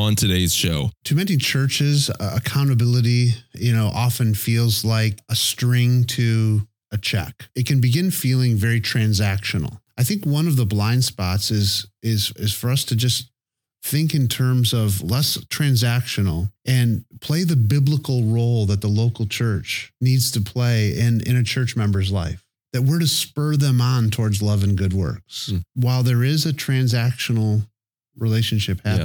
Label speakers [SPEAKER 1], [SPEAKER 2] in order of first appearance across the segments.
[SPEAKER 1] on today's show.
[SPEAKER 2] Too many churches, uh, accountability, you know, often feels like a string to a check. It can begin feeling very transactional. I think one of the blind spots is is is for us to just think in terms of less transactional and play the biblical role that the local church needs to play in in a church member's life that we're to spur them on towards love and good works
[SPEAKER 1] Mm.
[SPEAKER 2] while there is a transactional relationship
[SPEAKER 1] Yeah.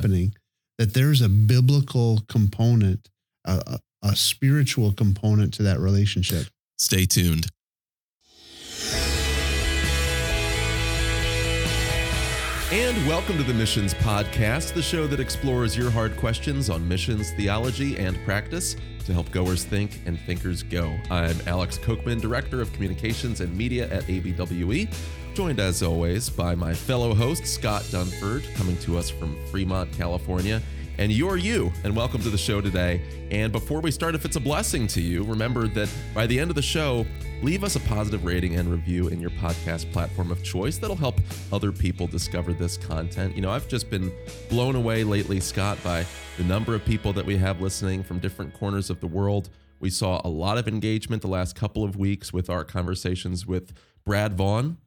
[SPEAKER 2] Happening that there's a biblical component a, a, a spiritual component to that relationship
[SPEAKER 1] Stay tuned. And welcome to the Missions Podcast, the show that explores your hard questions on missions, theology, and practice to help goers think and thinkers go. I'm Alex Kochman, Director of Communications and Media at ABWE, joined as always by my fellow host, Scott Dunford, coming to us from Fremont, California. And you're you, and welcome to the show today. And before we start, if it's a blessing to you, remember that by the end of the show, leave us a positive rating and review in your podcast platform of choice. That'll help other people discover this content. You know, I've just been blown away lately, Scott, by the number of people that we have listening from different corners of the world. We saw a lot of engagement the last couple of weeks with our conversations with Brad Vaughn,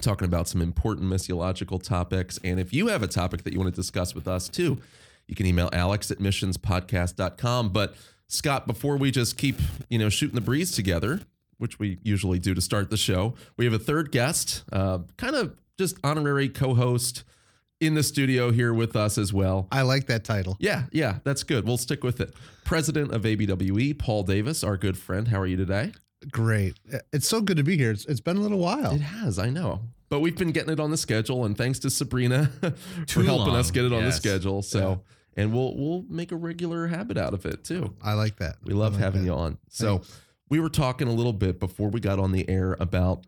[SPEAKER 1] talking about some important missiological topics. And if you have a topic that you want to discuss with us too, you can email alex at missionspodcast.com. But Scott, before we just keep, you know, shooting the breeze together, which we usually do to start the show, we have a third guest, uh, kind of just honorary co-host in the studio here with us as well.
[SPEAKER 2] i like that title
[SPEAKER 1] Yeah, yeah, that's good. We'll stick with it. President of ABWE, Paul Davis, our good friend. How are you today?
[SPEAKER 2] Great it's so good to be here it's, it's been a little while
[SPEAKER 1] It has, I know. But we've been getting it on the schedule, and thanks to Sabrina for
[SPEAKER 3] Too
[SPEAKER 1] helping us get it on the schedule. So, and we'll we'll make a regular habit out of it too.
[SPEAKER 2] i like that
[SPEAKER 1] We love having you on. So, we were talking a little bit before we got on the air about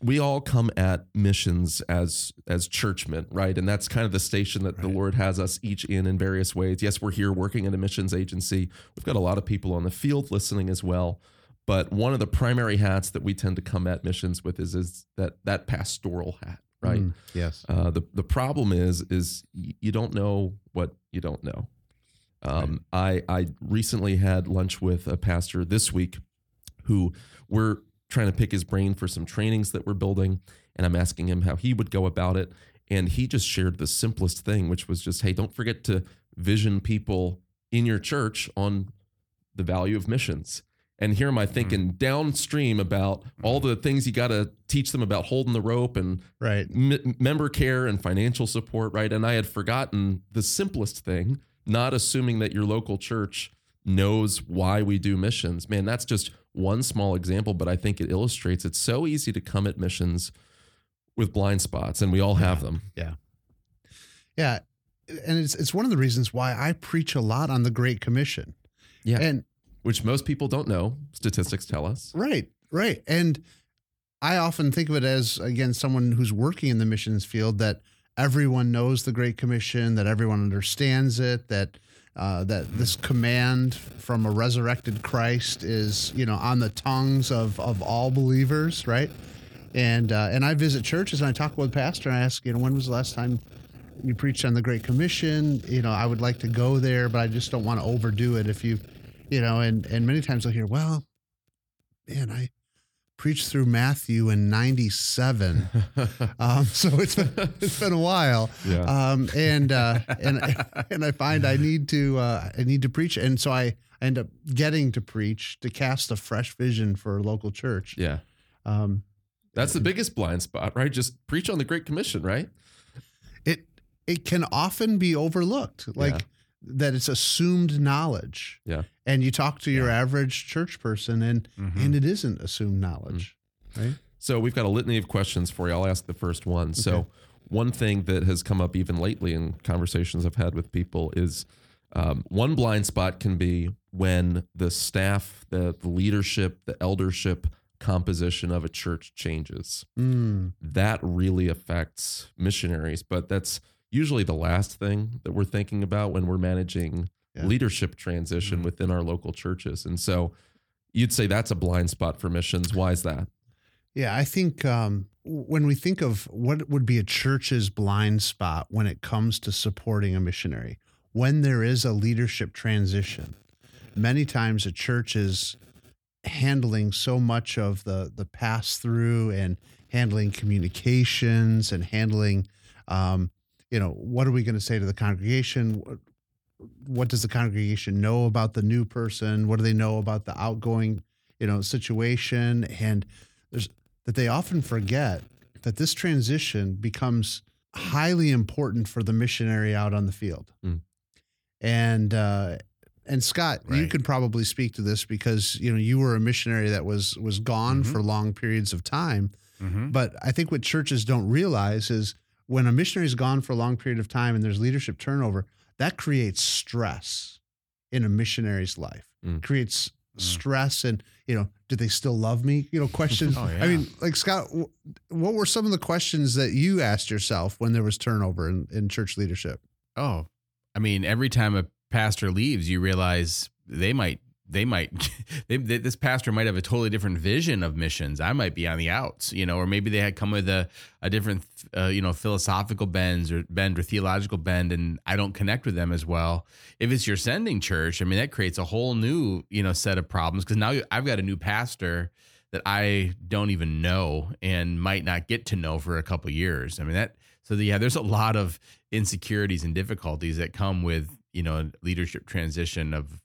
[SPEAKER 1] we all come at missions as as churchmen, right? And that's kind of the station that the Lord has us each in in various ways. Yes, we're here working in a missions agency. We've got a lot of people on the field listening as well. But one of the primary hats that we tend to come at missions with is is that that pastoral hat, right?
[SPEAKER 2] Mm, yes
[SPEAKER 1] Uh, the the problem is is you don't know what you don't know. Um, I I recently had lunch with a pastor this week, who we're trying to pick his brain for some trainings that we're building, and I'm asking him how he would go about it, and he just shared the simplest thing, which was just, hey, don't forget to vision people in your church on the value of missions. And here am I thinking downstream about all the things you got to teach them about holding the rope and
[SPEAKER 2] right
[SPEAKER 1] m- member care and financial support, right? And I had forgotten the simplest thing, not assuming that your local church knows why we do missions. Man, that's just one small example, but I think it illustrates it's so easy to come at missions with blind spots, and we all have them.
[SPEAKER 2] Yeah. Yeah. And it's it's one of the reasons why I preach a lot on the Great Commission.
[SPEAKER 1] Yeah.
[SPEAKER 2] And
[SPEAKER 1] Which most people don't know. Statistics tell us.
[SPEAKER 2] right, right. And I often think of it as again someone who's working in the missions field that everyone knows the Great Commission, that everyone understands it, that uh, that this command from a resurrected Christ is you know on the tongues of of all believers, right? And uh, and I visit churches and I talk with the pastor and I ask you know when was the last time you preached on the Great Commission. You know, I would like to go there, but I just don't want to overdo it. If you, you know, and and many times I'll hear, well, man, I preached through Matthew in '97, um, so it's been it's been a while.
[SPEAKER 1] yeah.
[SPEAKER 2] Um, and uh, and and I find I need to uh, I need to preach, and so I end up getting to preach to cast a fresh vision for a local church.
[SPEAKER 1] yeah.
[SPEAKER 2] Um,
[SPEAKER 1] That's the biggest blind spot, right? Just preach on the Great Commission, right?
[SPEAKER 2] it it can often be overlooked like
[SPEAKER 1] Yeah.
[SPEAKER 2] that it's assumed knowledge
[SPEAKER 1] Yeah.
[SPEAKER 2] And you talk to your average church person and
[SPEAKER 3] Mhm.
[SPEAKER 2] and it isn't assumed knowledge right
[SPEAKER 1] So we've got a litany of questions for you. I'll ask the first one. So one thing that has come up even lately in conversations I've had with people is um, one blind spot can be when the staff, the, the leadership, the eldership composition of a church changes.
[SPEAKER 2] Mm,
[SPEAKER 1] That really affects missionaries, but that's usually the last thing that we're thinking about when we're managing
[SPEAKER 2] Yeah.
[SPEAKER 1] leadership transition
[SPEAKER 3] Mhm.
[SPEAKER 1] within our local churches. And so you'd say that's a blind spot for missions. Why is that?
[SPEAKER 2] yeah i think um, when we think of what would be a church's blind spot when it comes to supporting a missionary when there is a leadership transition, many times a church is handling so much of the the pass through and handling communications and handling um, you know what are we going to say to the congregation what, does the congregation know about the new person what do they know about the outgoing you know situation and there's that they often forget that this transition becomes highly important for the missionary out on the field
[SPEAKER 1] Mm.
[SPEAKER 2] and uh and Scott, you could probably speak to this because you know you were a missionary that was was gone
[SPEAKER 3] Mhm.
[SPEAKER 2] for long periods of time.
[SPEAKER 3] Mm-hmm.
[SPEAKER 2] But I think what churches don't realize is when a missionary is gone for a long period of time and there's leadership turnover, that creates stress in a missionary's life.
[SPEAKER 1] Mm.
[SPEAKER 2] Creates
[SPEAKER 3] Mm.
[SPEAKER 2] stress and you know, do they still love me? You know, questions.
[SPEAKER 3] Oh,
[SPEAKER 2] I mean, like Scott, what were some of the questions that you asked yourself when there was turnover in, in church leadership?
[SPEAKER 3] Oh, I mean, every time a pastor leaves, you realize they might, they might, they, this pastor might have a totally different vision of missions. I might be on the outs, you know, or maybe they had come with a, a different, uh, you know, philosophical bends or bend or theological bend, and I don't connect with them as well. If it's your sending church, I mean, that creates a whole new, you know, set of problems because now I've got a new pastor that I don't even know and might not get to know for a couple years. I mean that so yeah, there's a lot of insecurities and difficulties that come with you know leadership transition of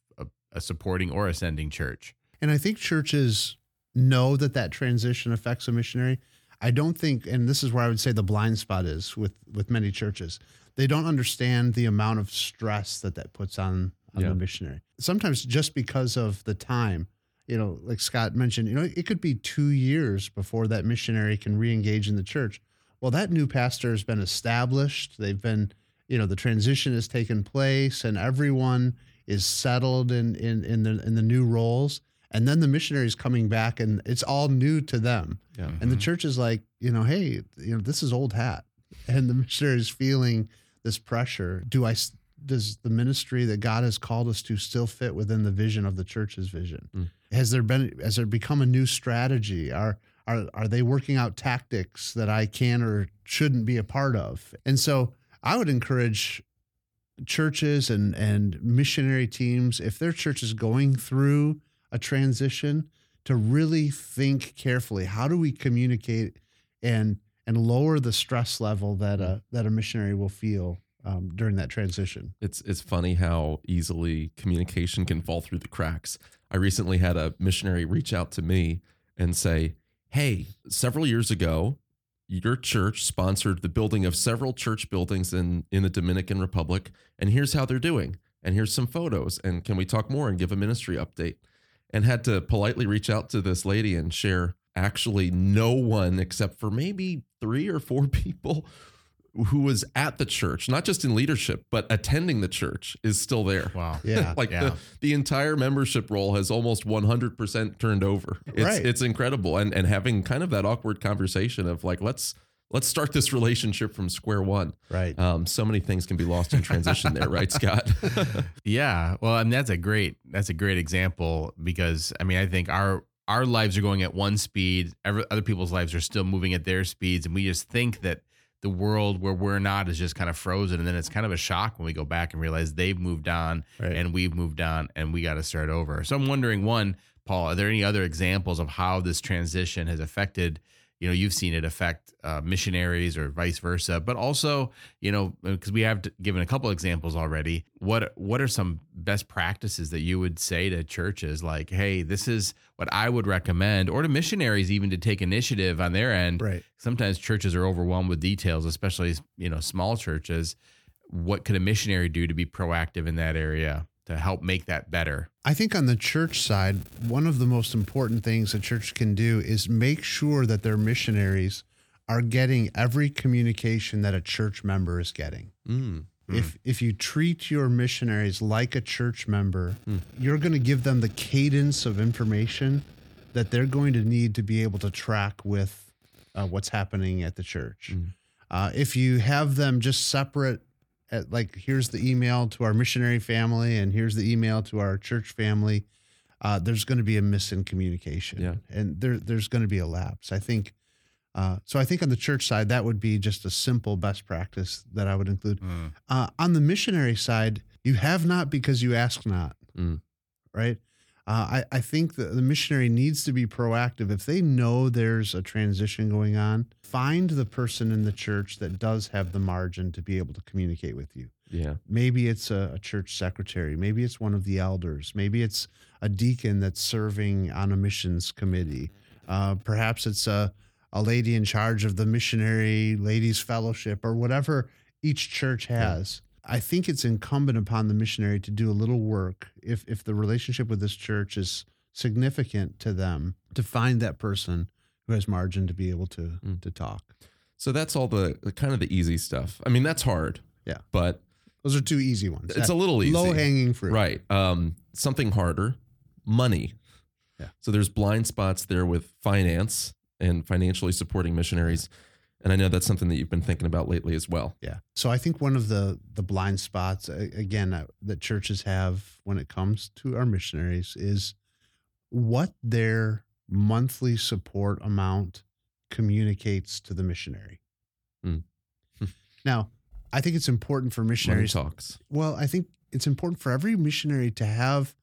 [SPEAKER 3] a, a supporting or a sending church.
[SPEAKER 2] And I think churches know that that transition affects a missionary. I don't think, and this is where I would say the blind spot is with with many churches. They don't understand the amount of stress that that puts on on
[SPEAKER 1] Yeah.
[SPEAKER 2] the missionary. Sometimes just because of the time, you know, like Scott mentioned, you know, it could be two years before that missionary can re-engage in the church. Well, that new pastor has been established. They've been, you know, the transition has taken place, and everyone is settled in in in the in the new roles. And then the missionaries coming back and it's all new to them.
[SPEAKER 1] Yeah.
[SPEAKER 2] and the
[SPEAKER 3] Mhm.
[SPEAKER 2] church is like you know hey you know this is old hat. And the missionary is feeling this pressure. Do i does the ministry that god has called us to still fit within the vision of the church's vision?
[SPEAKER 1] Mm.
[SPEAKER 2] has there been has there become a new strategy? Are are are they working out tactics that i can or shouldn't be a part of? And so i would encourage churches and and missionary teams if their church is going through a transition to really think carefully how do we communicate and and lower the stress level that a that a missionary will feel um, during that transition
[SPEAKER 1] It's it's funny how easily communication can fall through the cracks. I recently had a missionary reach out to me and say, "Hey, several years ago, your church sponsored the building of several church buildings in in the Dominican Republic, and here's how they're doing, and here's some photos, and can we talk more and give a ministry update?" And had to politely reach out to this lady and share actually no one except for maybe three or four people who was at the church, not just in leadership, but attending the church is still there.
[SPEAKER 3] Wow.
[SPEAKER 2] yeah
[SPEAKER 1] like
[SPEAKER 3] Yeah.
[SPEAKER 1] the, the entire membership role has almost 100% turned over. It's
[SPEAKER 2] Right.
[SPEAKER 1] it's incredible and and having kind of that awkward conversation of like let's let's start this relationship from square one.
[SPEAKER 2] right
[SPEAKER 1] Um, so many things can be lost in transition there, right, Scott?
[SPEAKER 3] Yeah, well, I mean that's a great that's a great example because I mean I think our our lives are going at one speed, every, other people's lives are still moving at their speeds, and we just think that the world where we're not is just kind of frozen, and then it's kind of a shock when we go back and realize they've moved on
[SPEAKER 2] Right.
[SPEAKER 3] and we've moved on and we got to start over. So I'm wondering, one, Paul, are there any other examples of how this transition has affected? You know, you've seen it affect uh, missionaries or vice versa, but also, you know, because we have given a couple examples already. What what are some best practices that you would say to churches, like, hey, this is what I would recommend, or to missionaries even to take initiative on their end?
[SPEAKER 2] right
[SPEAKER 3] Sometimes churches are overwhelmed with details, especially you know small churches. What could a missionary do to be proactive in that area to help make that better?
[SPEAKER 2] I think on the church side, one of the most important things a church can do is make sure that their missionaries are getting every communication that a church member is getting.
[SPEAKER 1] Mm.
[SPEAKER 2] If if you treat your missionaries like a church member,
[SPEAKER 1] Mm.
[SPEAKER 2] you're going to give them the cadence of information that they're going to need to be able to track with uh, what's happening at the church.
[SPEAKER 1] Mm.
[SPEAKER 2] Uh, if you have them just separate, at, like here's the email to our missionary family and here's the email to our church family, uh, there's going to be a miss in communication,
[SPEAKER 1] Yeah.
[SPEAKER 2] and there there's going to be a lapse. I think. Uh, so I think on the church side, that would be just a simple best practice that I would include. Uh, on the missionary side, You have not because you ask not.
[SPEAKER 1] Mm.
[SPEAKER 2] Right. Uh, I, I think that the missionary needs to be proactive. If they know there's a transition going on, find the person in the church that does have the margin to be able to communicate with you.
[SPEAKER 1] Yeah.
[SPEAKER 2] Maybe it's a, a church secretary. Maybe it's one of the elders. Maybe it's a deacon that's serving on a missions committee. Uh, perhaps it's a, a lady in charge of the missionary ladies fellowship or whatever each church has. I think it's incumbent upon the missionary to do a little work if if the relationship with this church is significant to them to find that person who has margin to be able to
[SPEAKER 1] Mm.
[SPEAKER 2] to talk.
[SPEAKER 1] So that's all the, the kind of the easy stuff. I mean, that's hard.
[SPEAKER 2] Yeah.
[SPEAKER 1] But
[SPEAKER 2] Those are two easy ones.
[SPEAKER 1] it's a little easy.
[SPEAKER 2] low hanging fruit.
[SPEAKER 1] Right. Um, something harder, money.
[SPEAKER 2] Yeah.
[SPEAKER 1] So there's blind spots there with finance and financially supporting missionaries. And I know that's something that you've been thinking about lately as well.
[SPEAKER 2] Yeah. So I think one of the the blind spots again uh, that churches have when it comes to our missionaries is what their monthly support amount communicates to the missionary.
[SPEAKER 1] Hmm.
[SPEAKER 2] now, I think it's important for
[SPEAKER 1] Money
[SPEAKER 2] missionaries.
[SPEAKER 1] talks.
[SPEAKER 2] Well, I think it's important for every missionary to have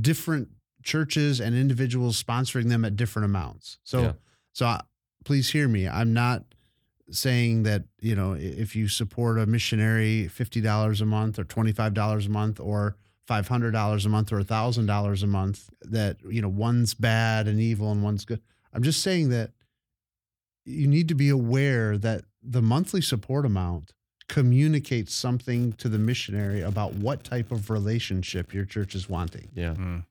[SPEAKER 2] different churches and individuals sponsoring them at different amounts. So,
[SPEAKER 1] Yeah.
[SPEAKER 2] so I, please hear me. I'm not saying that you know if you support a missionary fifty dollars a month or twenty five dollars a month or five hundred dollars a month or thousand dollars a month that you know one's bad and evil and one's good. I'm just saying that you need to be aware that the monthly support amount communicates something to the missionary about what type of relationship your church is wanting.
[SPEAKER 1] Yeah.
[SPEAKER 3] Mm.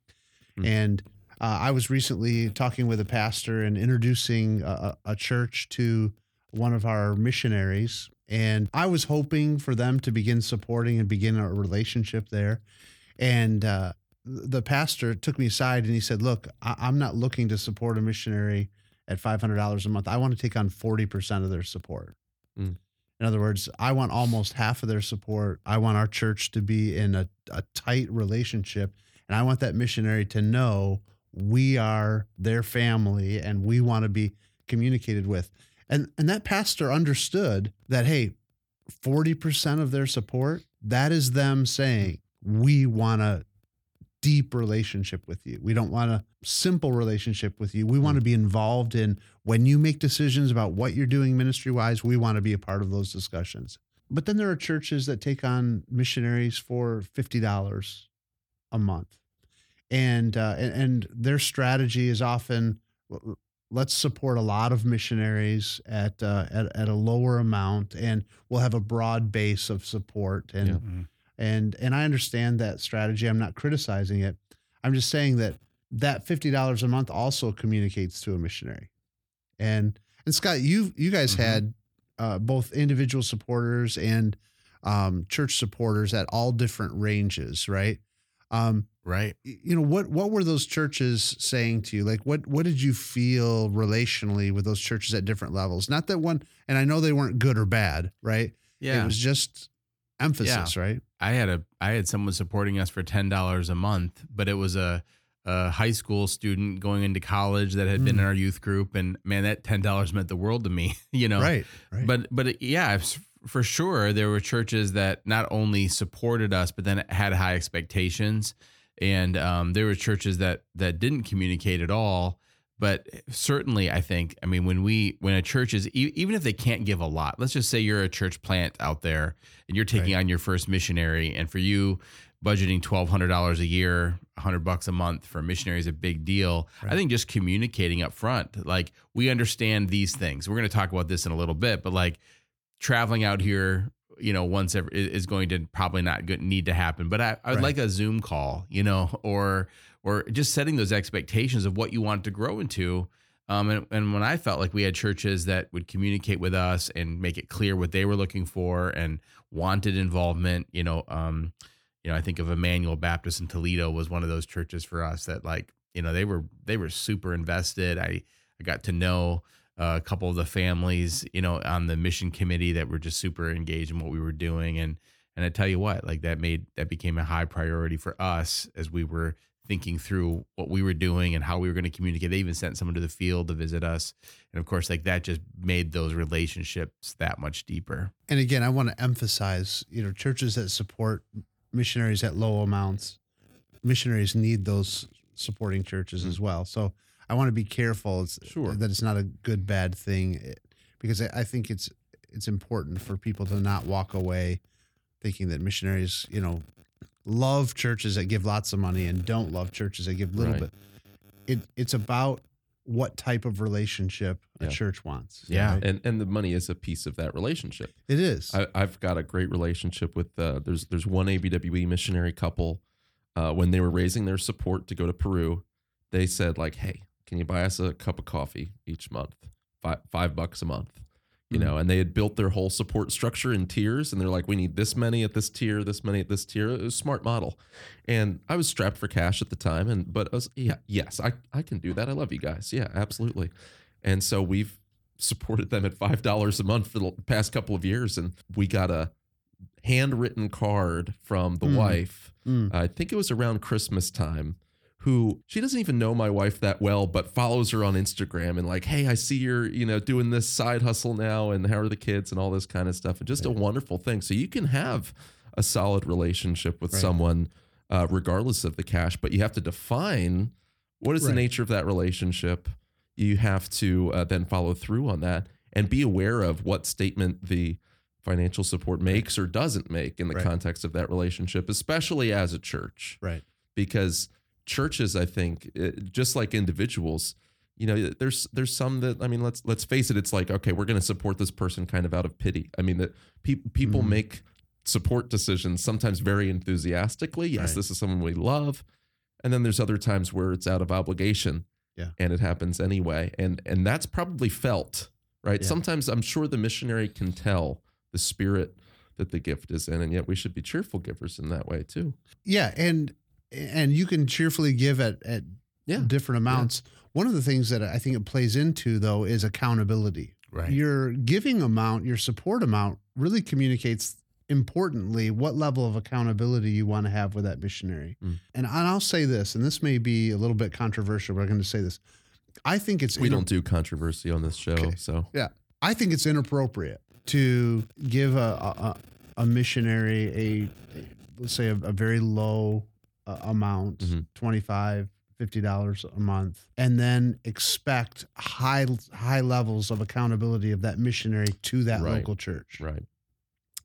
[SPEAKER 1] Mm.
[SPEAKER 2] And uh, I was recently talking with a pastor and introducing a, a a church to one of our missionaries. And I was hoping for them to begin supporting and begin a relationship there. And uh, the pastor took me aside and he said, Look, I- I'm not looking to support a missionary at $500 a month. I want to take on 40% of their support.
[SPEAKER 1] Mm.
[SPEAKER 2] In other words, I want almost half of their support. I want our church to be in a, a tight relationship. And I want that missionary to know we are their family and we want to be communicated with. And and that pastor understood that hey, 40% of their support, that is them saying, we want a deep relationship with you. We don't want a simple relationship with you. We want to be involved in when you make decisions about what you're doing ministry wise, we want to be a part of those discussions. But then there are churches that take on missionaries for $50 a month. And, uh, and and their strategy is often let's support a lot of missionaries at, uh, at at a lower amount, and we'll have a broad base of support. And
[SPEAKER 1] Yeah.
[SPEAKER 3] Mm.
[SPEAKER 2] and and I understand that strategy. I'm not criticizing it. I'm just saying that that fifty dollars a month also communicates to a missionary. And and Scott, you you guys
[SPEAKER 3] Mhm.
[SPEAKER 2] had uh, both individual supporters and um, church supporters at all different ranges, right? Um,
[SPEAKER 3] Right.
[SPEAKER 2] you know what what were those churches saying to you like what what did you feel relationally with those churches at different levels not that one and i know they weren't good or bad right
[SPEAKER 3] Yeah.
[SPEAKER 2] it was just emphasis right
[SPEAKER 3] I had a I had someone supporting us for ten dollars a month, but it was a, a high school student going into college that had been
[SPEAKER 2] Mm.
[SPEAKER 3] in our youth group, and man, that ten dollars meant the world to me. You know,
[SPEAKER 2] right right
[SPEAKER 3] But but it- yeah, for sure, there were churches that not only supported us, but then had high expectations, and um, there were churches that that didn't communicate at all. But certainly, I think, I mean, when we when a church is even if they can't give a lot, let's just say you're a church plant out there and you're taking
[SPEAKER 2] Right.
[SPEAKER 3] on your first missionary, and for you, budgeting twelve hundred dollars a year, hundred bucks a month for a missionary is a big deal. I think just communicating up front, like we understand these things. We're going to talk about this in a little bit, but like traveling out here, you know, once ever is is going to probably not good, need to happen. But I, I would
[SPEAKER 2] Right.
[SPEAKER 3] like a Zoom call, you know, or or just setting those expectations of what you want to grow into. Um, and, and when I felt like we had churches that would communicate with us and make it clear what they were looking for and wanted involvement, you know, um, you know, I think of Emmanuel Baptist in Toledo was one of those churches for us that like, you know, they were they were super invested. I I got to know uh, a couple of the families, you know, on the mission committee that were just super engaged in what we were doing, and and I tell you what, like that made that became a high priority for us as we were thinking through what we were doing and how we were going to communicate. They even sent someone to the field to visit us, and of course, like that just made those relationships that much deeper.
[SPEAKER 2] and again i want to emphasize you know churches that support missionaries at low amounts. Missionaries need those supporting churches as well. So I want to be careful it's,
[SPEAKER 1] Sure.
[SPEAKER 2] that it's not a good bad thing eh, because I think it's it's important for people to not walk away thinking that missionaries, you know, love churches that give lots of money and don't love churches that give little
[SPEAKER 1] Right.
[SPEAKER 2] bit. It it's about what type of relationship
[SPEAKER 1] Yeah.
[SPEAKER 2] a church wants.
[SPEAKER 3] Yeah.
[SPEAKER 2] right?
[SPEAKER 1] And and the money is a piece of that relationship.
[SPEAKER 2] it is.
[SPEAKER 1] I, I've got a great relationship with uh, there's there's one ABWE missionary couple. Uh, when they were raising their support to go to Peru, they said like, "Hey, can you buy us a cup of coffee each month? Five five bucks a month." You
[SPEAKER 2] Mhm.
[SPEAKER 1] know, and they had built their whole support structure in tiers, and they're like, "We need this many at this tier, this many at this tier." It was a smart model, and I was strapped for cash at the time, and but I was yeah, yes, I I can do that. I love you guys, yeah, absolutely, and so we've supported them at five dollars a month for the past couple of years, and we got a handwritten card from the
[SPEAKER 2] Mm.
[SPEAKER 1] wife.
[SPEAKER 2] Mm.
[SPEAKER 1] I think it was around Christmas time. Who she doesn't even know my wife that well, but follows her on Instagram and like, hey, I see you're you know doing this side hustle now, and how are the kids and all this kind of stuff, and just a wonderful thing. So you can have a solid relationship with
[SPEAKER 2] Right.
[SPEAKER 1] someone uh, regardless of the cash, but you have to define what is the nature of that relationship. You have to uh, then follow through on that and be aware of what statement the financial support makes or doesn't make in the
[SPEAKER 2] Right.
[SPEAKER 1] context of that relationship, especially as a church.
[SPEAKER 2] right.
[SPEAKER 1] Because churches, I think, uh, just like individuals, you know, there's there's some that I mean, let's let's face it, it's like okay, we're going to support this person kind of out of pity. I mean, that pe- people
[SPEAKER 2] Mhm.
[SPEAKER 1] make support decisions sometimes very enthusiastically. Yes,
[SPEAKER 2] Right.
[SPEAKER 1] this is someone we love, and then there's other times where it's out of obligation.
[SPEAKER 2] Yeah.
[SPEAKER 1] and it happens anyway, and and that's probably felt right.
[SPEAKER 2] Yeah.
[SPEAKER 1] Sometimes I'm sure the missionary can tell the spirit that the gift is in, and yet we should be cheerful givers in that way too.
[SPEAKER 2] Yeah, and and you can cheerfully give at at
[SPEAKER 1] Yeah.
[SPEAKER 2] different amounts. One of the things that I think it plays into though is accountability.
[SPEAKER 3] Right.
[SPEAKER 2] Your giving amount, your support amount really communicates importantly what level of accountability you want to have with that missionary.
[SPEAKER 1] Mm.
[SPEAKER 2] And I'll say this, and this may be a little bit controversial, but I'm going to say this. I think it's
[SPEAKER 1] We
[SPEAKER 2] inter-
[SPEAKER 1] don't do controversy on this show,
[SPEAKER 2] Okay.
[SPEAKER 1] so yeah,
[SPEAKER 2] I think it's inappropriate to give a a, a missionary a, a let's say a, a very low uh, amount,
[SPEAKER 1] Mhm.
[SPEAKER 2] 25 50 dollars a month and then expect high high levels of accountability of that missionary to that
[SPEAKER 1] Right.
[SPEAKER 2] local church.
[SPEAKER 1] right.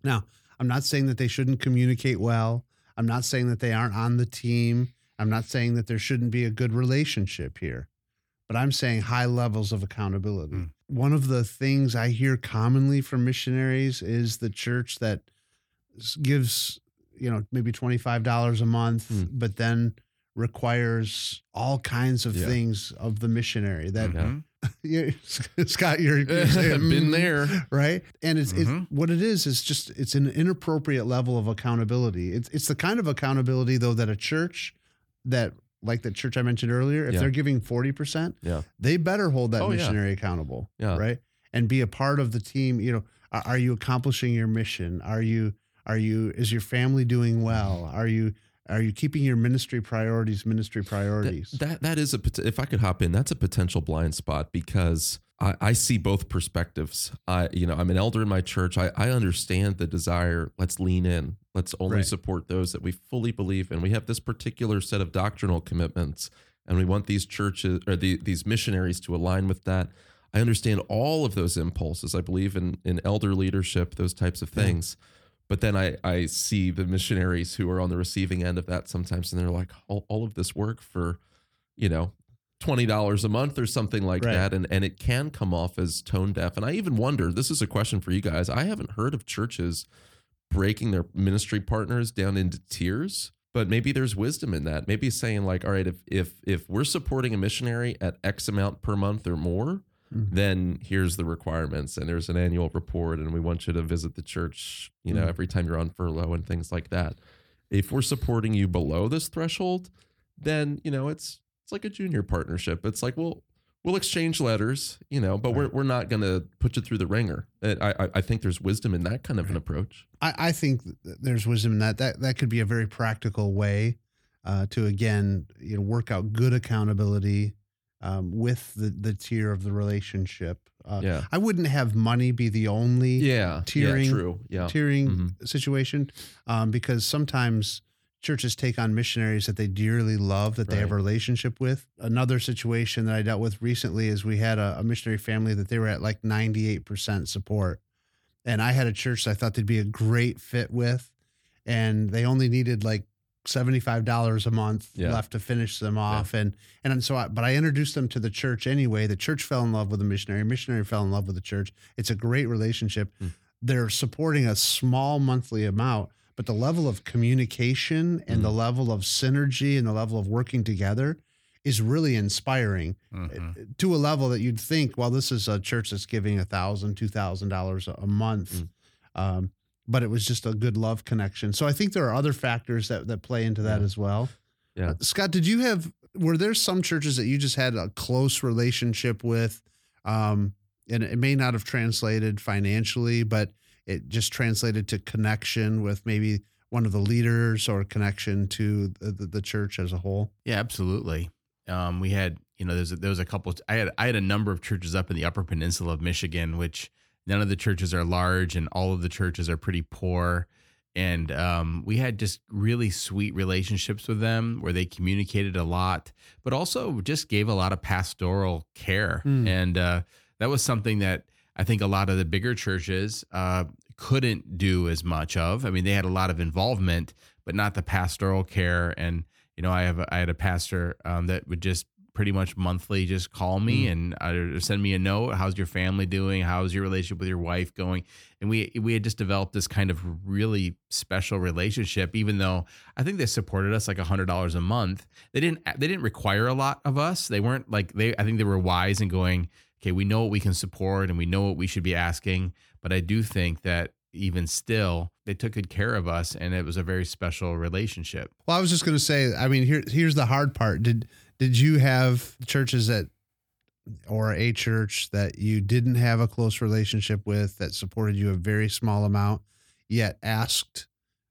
[SPEAKER 2] Now, I'm not saying that they shouldn't communicate well. I'm not saying that they aren't on the team. I'm not saying that there shouldn't be a good relationship here. But I'm saying high levels of accountability.
[SPEAKER 3] Mm.
[SPEAKER 2] One of the things I hear commonly from missionaries is the church that gives, you know, maybe $25 a month,
[SPEAKER 1] Mm.
[SPEAKER 2] but then requires all kinds of
[SPEAKER 1] Yeah.
[SPEAKER 2] things of the missionary that
[SPEAKER 3] Mhm.
[SPEAKER 2] you Scott, you're, you're saying,
[SPEAKER 1] Been
[SPEAKER 2] "Mm,"
[SPEAKER 1] there.
[SPEAKER 2] right? And it's,
[SPEAKER 3] Mhm.
[SPEAKER 2] it's what it is is just it's an inappropriate level of accountability. It's it's the kind of accountability though that a church that like the church I mentioned earlier, if
[SPEAKER 1] Yeah.
[SPEAKER 2] they're giving forty percent,
[SPEAKER 1] Yeah.
[SPEAKER 2] they better hold that
[SPEAKER 1] Oh, yeah.
[SPEAKER 2] missionary accountable,
[SPEAKER 1] Yeah.
[SPEAKER 2] right? And be a part of the team. You know, are, are you accomplishing your mission? Are you are you is your family doing well? Are you are you keeping your ministry priorities ministry priorities?
[SPEAKER 1] That, that that is a if I could hop in, that's a potential blind spot because I, I see both perspectives. I you know I'm an elder in my church. I, I understand the desire. Let's lean in. Let's only
[SPEAKER 2] Right.
[SPEAKER 1] support those that we fully believe in. We have this particular set of doctrinal commitments, and we want these churches or the, these missionaries to align with that. I understand all of those impulses. I believe in in elder leadership, those types of
[SPEAKER 2] Yeah.
[SPEAKER 1] But then I, I see the missionaries who are on the receiving end of that sometimes, and they're like, all, all of this work for, you know, twenty dollars a month or something like
[SPEAKER 2] Right.
[SPEAKER 1] that, and and it can come off as tone deaf. And I even wonder. This is a question for you guys. I haven't heard of churches breaking their ministry partners down into tiers, but maybe there's wisdom in that. Maybe saying like, all right, if if if we're supporting a missionary at X amount per month or more,
[SPEAKER 2] Mhm.
[SPEAKER 1] then here's the requirements and there's an annual report and we want you to visit the church you know
[SPEAKER 2] Mhm.
[SPEAKER 1] every time you're on furlough and things like that if we're supporting you below this threshold then you know it's it's like a junior partnership it's like well we'll exchange letters you know but we're, we're not going to put you through the ringer I, I i think there's wisdom in that kind of an approach
[SPEAKER 2] I, I think there's wisdom in that. That that could be a very practical way uh, to again, you know, work out good accountability um, with the the tier of the relationship. Uh,
[SPEAKER 1] Yeah.
[SPEAKER 2] I wouldn't have money be the only
[SPEAKER 1] Yeah.
[SPEAKER 2] Tiering-
[SPEAKER 1] Yeah. True. Yeah.
[SPEAKER 2] tiering
[SPEAKER 1] Mhm.
[SPEAKER 2] situation um, because sometimes churches take on missionaries that they dearly love that they have a relationship with another situation that i dealt with recently is we had a, a missionary family that they were at like 98% support and i had a church that i thought they'd be a great fit with and they only needed like $75 a month
[SPEAKER 1] Yeah.
[SPEAKER 2] left to finish them off and and so I, but i introduced them to the church anyway the church fell in love with the missionary missionary fell in love with the church it's a great relationship
[SPEAKER 1] Hmm.
[SPEAKER 2] they're supporting a small monthly amount but the level of communication and the
[SPEAKER 1] Mm-hmm.
[SPEAKER 2] level of synergy and the level of working together is really inspiring
[SPEAKER 3] Mhm.
[SPEAKER 2] to a level that you'd think well this is a church that's giving a thousand two thousand dollars a month
[SPEAKER 1] Mm.
[SPEAKER 2] um, but it was just a good love connection so i think there are other factors that, that play into that
[SPEAKER 1] Yeah.
[SPEAKER 2] as well
[SPEAKER 1] Yeah.
[SPEAKER 2] Uh, scott did you have were there some churches that you just had a close relationship with um, and it may not have translated financially but it just translated to connection with maybe one of the leaders or connection to the, the, church as a whole
[SPEAKER 3] Yeah, absolutely. Um, we had, you know, there's a, there was a couple. I had I had a number of churches up in the Upper Peninsula of Michigan, which none of the churches are large, and all of the churches are pretty poor. And um, we had just really sweet relationships with them, where they communicated a lot, but also just gave a lot of pastoral care.
[SPEAKER 2] Hmm.
[SPEAKER 3] And uh, that was something that I think a lot of the bigger churches uh, couldn't do as much of. I mean, they had a lot of involvement, but not the pastoral care. And you know, I have a, I had a pastor um, that would just pretty much monthly just call me and uh, send me a note. How's your family doing? How's your relationship with your wife going? And we we had just developed this kind of really special relationship. Even though I think they supported us like a hundred dollars a month, they didn't they didn't require a lot of us. They weren't like they. I think they were wise in going. Okay, we know what we can support and we know what we should be asking. But I do think that even still, they took good care of us, and it was a very special relationship.
[SPEAKER 2] Well, I was just going to say, I mean, here here's the hard part. Did did you have churches that or a church that you didn't have a close relationship with that supported you a very small amount, yet asked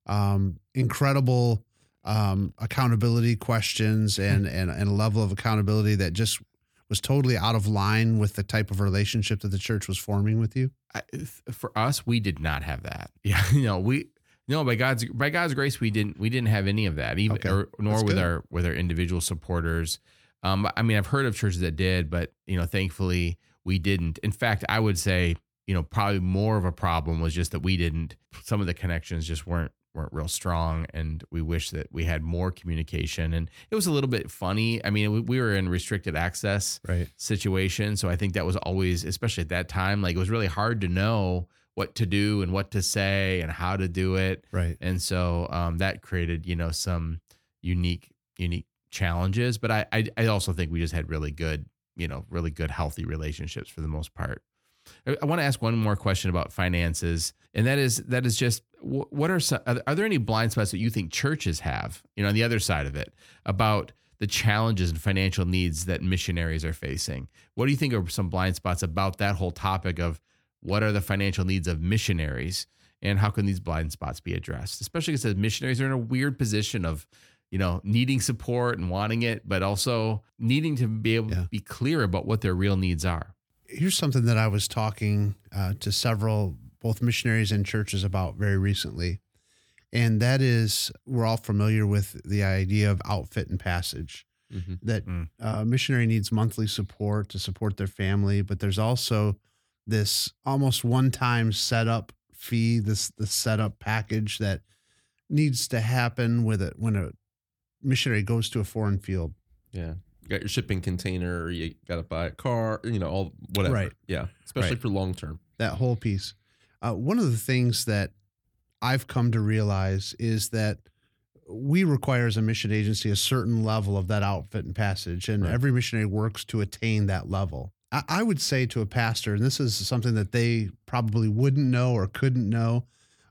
[SPEAKER 2] um, incredible um, accountability questions and, and and a level of accountability that just was totally out of line with the type of relationship that the church was forming with you?
[SPEAKER 3] I, for us, we did not have that. Yeah, you know, we no by God's by God's grace, we didn't we didn't have any of that, even
[SPEAKER 2] Okay.
[SPEAKER 3] or, nor
[SPEAKER 2] That's
[SPEAKER 3] with
[SPEAKER 2] good.
[SPEAKER 3] our with our individual supporters. Um, I mean, I've heard of churches that did, but you know, thankfully, we didn't. In fact, I would say, you know, probably more of a problem was just that we didn't. Some of the connections just weren't weren't real strong, and we wish that we had more communication. And it was a little bit funny. I mean, we, we were in restricted access
[SPEAKER 2] Right.
[SPEAKER 3] situation. So I think that was always, especially at that time, like it was really hard to know what to do and what to say and how to do it.
[SPEAKER 2] Right.
[SPEAKER 3] And so um, that created, you know, some unique, unique challenges. But I, I, I also think we just had really good, you know, really good, healthy relationships for the most part. I, I want to ask one more question about finances, and that is that is just what are some, are there any blind spots that you think churches have, you know, on the other side of it about the challenges and financial needs that missionaries are facing? What do you think are some blind spots about that whole topic of what are the financial needs of missionaries and how can these blind spots be addressed? Especially because missionaries are in a weird position of, you know, needing support and wanting it, but also needing to be able
[SPEAKER 2] Yeah.
[SPEAKER 3] to be clear about what their real needs are.
[SPEAKER 2] here's something that I was talking uh, to several both missionaries and churches about very recently, and that is we're all familiar with the idea of outfit and passage.
[SPEAKER 1] Mhm.
[SPEAKER 2] That
[SPEAKER 3] Mm.
[SPEAKER 2] uh, missionary needs monthly support to support their family, but there's also this almost one-time setup fee, this the setup package that needs to happen with it when a missionary goes to a foreign field.
[SPEAKER 1] Yeah. You got your shipping container, you got to buy a car, you know, all whatever.
[SPEAKER 2] Right.
[SPEAKER 1] Yeah. Especially
[SPEAKER 2] Right.
[SPEAKER 1] for long term.
[SPEAKER 2] that whole piece. Uh, one of the things that I've come to realize is that we require as a mission agency a certain level of that outfit and passage, and
[SPEAKER 1] Right.
[SPEAKER 2] every missionary works to attain that level. I, I would say to a pastor, and this is something that they probably wouldn't know or couldn't know,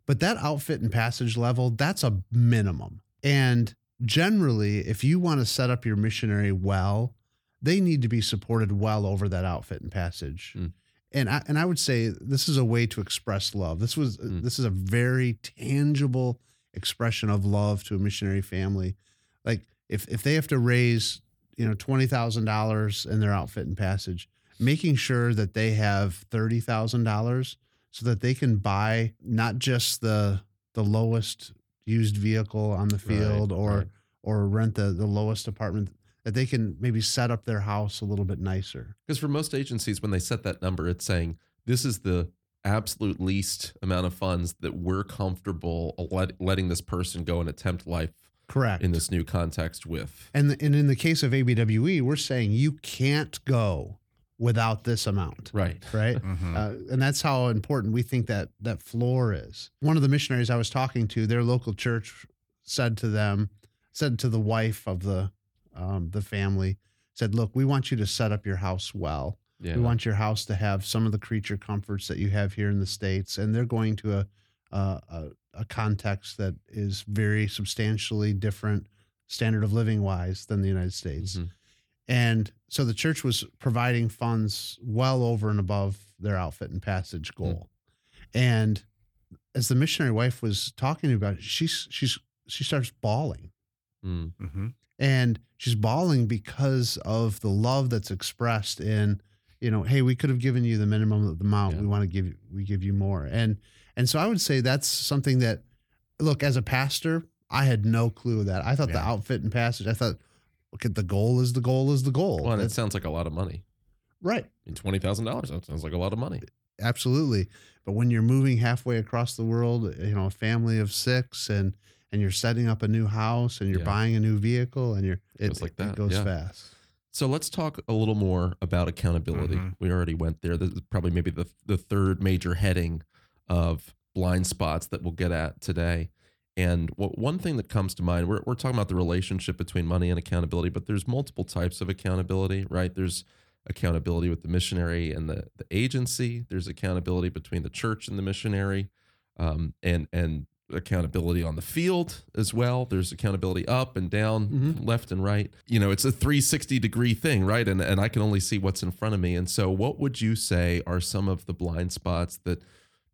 [SPEAKER 2] but that outfit and passage level, that's a minimum. And generally, if you want to set up your missionary well, they need to be supported well over that outfit and passage.
[SPEAKER 1] Mm.
[SPEAKER 2] And I and I would say this is a way to express love. This was
[SPEAKER 1] Mm.
[SPEAKER 2] this is a very tangible expression of love to a missionary family. Like if if they have to raise you know twenty thousand dollars in their outfit and passage, making sure that they have thirty thousand dollars so that they can buy not just the the lowest used vehicle on the
[SPEAKER 1] Right,
[SPEAKER 2] field or
[SPEAKER 1] right.
[SPEAKER 2] or rent the the lowest apartment that they can maybe set up their house a little bit nicer.
[SPEAKER 1] Because for most agencies, when they set that number, it's saying this is the absolute least amount of funds that we're comfortable let, letting this person go and attempt life
[SPEAKER 2] Correct.
[SPEAKER 1] in this new context with.
[SPEAKER 2] and and in the case of ABWE, we're saying you can't go without this amount,
[SPEAKER 1] Right.
[SPEAKER 2] right?
[SPEAKER 3] Mhm.
[SPEAKER 2] Uh, and that's how important we think that that floor is. One of the missionaries I was talking to, their local church said to them, said to the wife of the um, the family, said, "Look, we want you to set up your house well.
[SPEAKER 1] Yeah.
[SPEAKER 2] We want your house to have some of the creature comforts that you have here in the states, and they're going to a a, a, a context that is very substantially different standard of living wise than the United States."
[SPEAKER 1] Mhm.
[SPEAKER 2] And so the church was providing funds well over and above their outfit and passage goal. And as the missionary wife was talking about it, she's she's she starts bawling.
[SPEAKER 1] Mm.
[SPEAKER 3] Mhm.
[SPEAKER 2] And she's bawling because of the love that's expressed in, you know, hey, we could have given you the minimum of the amount.
[SPEAKER 1] Yeah.
[SPEAKER 2] We want to give you we give you more. And and so I would say that's something that look, as a pastor, I had no clue of that. I thought the outfit and passage, I thought, okay, the goal is the goal is the goal.
[SPEAKER 1] Well, and it sounds like a lot of money.
[SPEAKER 2] right.
[SPEAKER 1] I twenty thousand dollars. That sounds like a lot of money.
[SPEAKER 2] absolutely but when you're moving halfway across the world you know a family of six and and you're setting up a new house and you're
[SPEAKER 1] Yeah.
[SPEAKER 2] buying a new vehicle and you're it,
[SPEAKER 1] Goes like
[SPEAKER 2] it goes
[SPEAKER 1] yeah.
[SPEAKER 2] fast
[SPEAKER 1] So let's talk a little more about accountability.
[SPEAKER 3] Mhm.
[SPEAKER 1] We already went there. This is probably maybe the the third major heading of blind spots that we'll get at today. And what, one thing that comes to mind, we're, we're talking about the relationship between money and accountability, but there's multiple types of accountability, right? There's accountability with the missionary and the, the agency. There's accountability between the church and the missionary, um, and and accountability on the field as well. There's accountability up and down,
[SPEAKER 2] Mhm.
[SPEAKER 1] left and right. You know, it's a 360 degree thing, right? And and I can only see what's in front of me. And so, what would you say are some of the blind spots that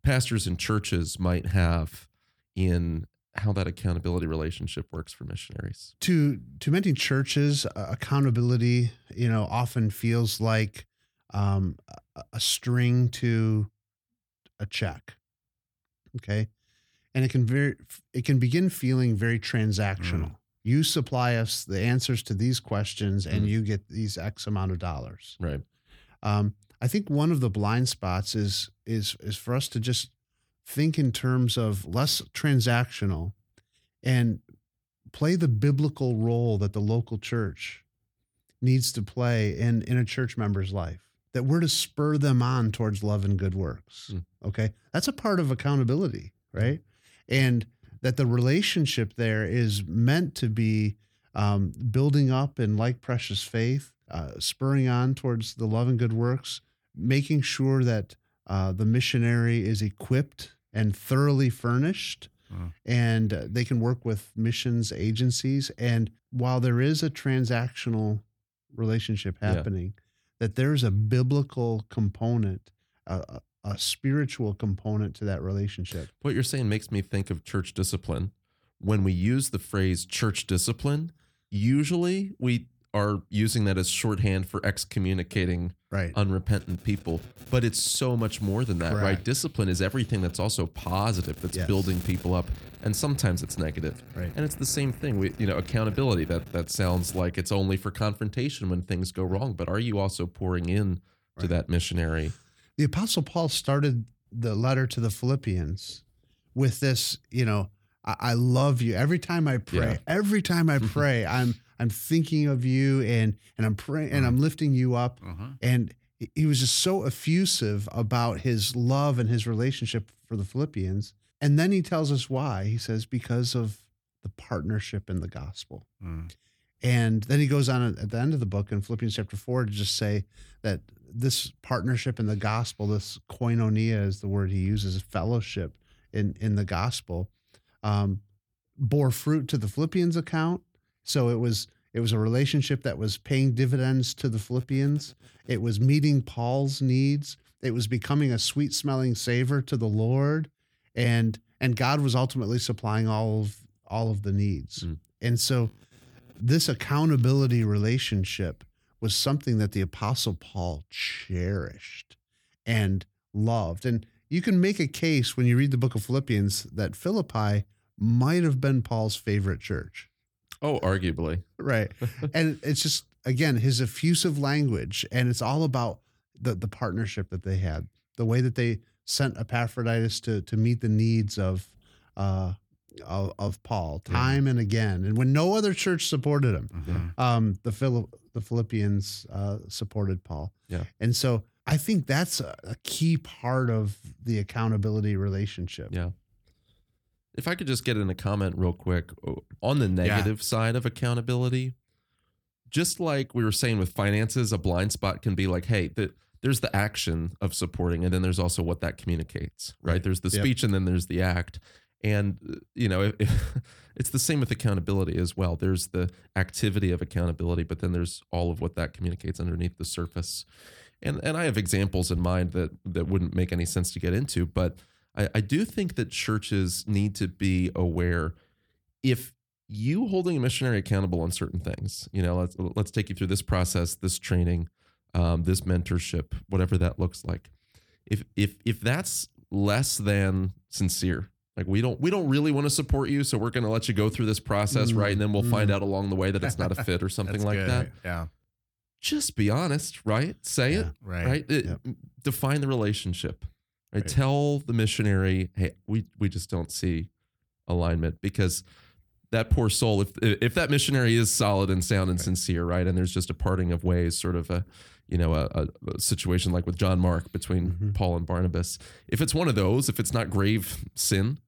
[SPEAKER 1] pastors and churches might have in how that accountability relationship works for missionaries?
[SPEAKER 2] to to many churches uh, accountability you know often feels like um, a, string to a check okay and it can very it can begin feeling very transactional you supply us the answers to these questions and
[SPEAKER 1] Mm.
[SPEAKER 2] you get these x amount of dollars
[SPEAKER 1] Right.
[SPEAKER 2] um, I think one of the blind spots is is is for us to just think in terms of less transactional and play the biblical role that the local church needs to play in in a church member's life that we're to spur them on towards love and good works
[SPEAKER 1] Mm.
[SPEAKER 2] okay? That's a part of accountability right? And that the relationship there is meant to be um, building up in like precious faith uh, spurring on towards the love and good works making sure that uh, the missionary is equipped and thoroughly furnished and uh, they can work with missions agencies and while there is a transactional relationship
[SPEAKER 1] Yeah.
[SPEAKER 2] happening that there's a biblical component a a spiritual component to that relationship
[SPEAKER 1] What you're saying makes me think of church discipline. When we use the phrase church discipline, usually we are using that as shorthand for excommunicating
[SPEAKER 2] right
[SPEAKER 1] unrepentant people. But it's so much more than that, right? Discipline is everything that's also positive, that's
[SPEAKER 2] Yes.
[SPEAKER 1] building people up, and sometimes it's negative.
[SPEAKER 2] Right.
[SPEAKER 1] And it's the same thing. We, you know, accountability. That that sounds like it's only for confrontation when things go wrong. But are you also pouring in to that missionary?
[SPEAKER 2] the apostle paul started the letter to the philippians with this you know i, I love you every time i pray
[SPEAKER 1] Yeah.
[SPEAKER 2] every time i pray i'm i'm thinking of you and and i'm praying and i'm lifting you up
[SPEAKER 3] Mhm.
[SPEAKER 2] and he- was just so effusive about his love and his relationship for the philippians and then he tells us why he says because of the partnership in the gospel
[SPEAKER 3] Mm.
[SPEAKER 2] and then he goes on at at the end of the book in Philippians chapter four to just say that this partnership in the gospel, this koinonia is the word he uses, fellowship in in the gospel, um, bore fruit to the Philippians account. So it was it was a relationship that was paying dividends to the Philippians. It was meeting Paul's needs. It was becoming a sweet smelling savor to the Lord, and and God was ultimately supplying all of all of the needs.
[SPEAKER 1] Mm.
[SPEAKER 2] And so this accountability relationship was something that the apostle Paul cherished and loved. And you can make a case when you read the book of Philippians that Philippi might have been Paul's favorite church.
[SPEAKER 1] Oh, arguably.
[SPEAKER 2] Right. and it's just again his effusive language and it's all about the the partnership that they had. The way that they sent Epaphroditus to to meet the needs of uh of, of Paul time and again. And when no other church supported him,
[SPEAKER 3] Mhm.
[SPEAKER 2] um, the Phil- the Philippians uh, supported Paul.
[SPEAKER 1] Yeah.
[SPEAKER 2] and so I think that's a, a key part of the accountability relationship.
[SPEAKER 1] Yeah. If I could just get in a comment real quick oh, on the negative side of accountability, just like we were saying with finances, a blind spot can be like, hey, the, there's the action of supporting, and then there's also what that communicates, right?
[SPEAKER 2] Right.
[SPEAKER 1] There's the
[SPEAKER 2] Yep.
[SPEAKER 1] speech, and then there's the act. And, uh, you know, it's the same with accountability as well. There's the activity of accountability, but then there's all of what that communicates underneath the surface. And, and I have examples in mind that, that wouldn't make any sense to get into, but I, I do think that churches need to be aware if you holding a missionary accountable on certain things, you know, let's let's take you through this process, this training, um, this mentorship, whatever that looks like. If if if that's less than sincere, like we don't we don't really want to support you, so we're going to let you go through this process,
[SPEAKER 2] Mm,
[SPEAKER 1] right? And then we'll find
[SPEAKER 2] mm.
[SPEAKER 1] out along the way that it's not a fit or something like
[SPEAKER 3] good.
[SPEAKER 1] that.
[SPEAKER 3] Yeah.
[SPEAKER 1] Just be honest, right? Say it,
[SPEAKER 3] Right.
[SPEAKER 1] right?
[SPEAKER 2] Yep.
[SPEAKER 1] Define the relationship. Right?
[SPEAKER 3] Right.
[SPEAKER 1] Tell the missionary, hey, we we just don't see alignment because that poor soul. If if that missionary is solid and sound and
[SPEAKER 3] Right.
[SPEAKER 1] sincere, right, and there's just a parting of ways, sort of a you know a, a, a situation like with John Mark between
[SPEAKER 2] Mhm.
[SPEAKER 1] Paul and Barnabas. If it's one of those, if it's not grave sin,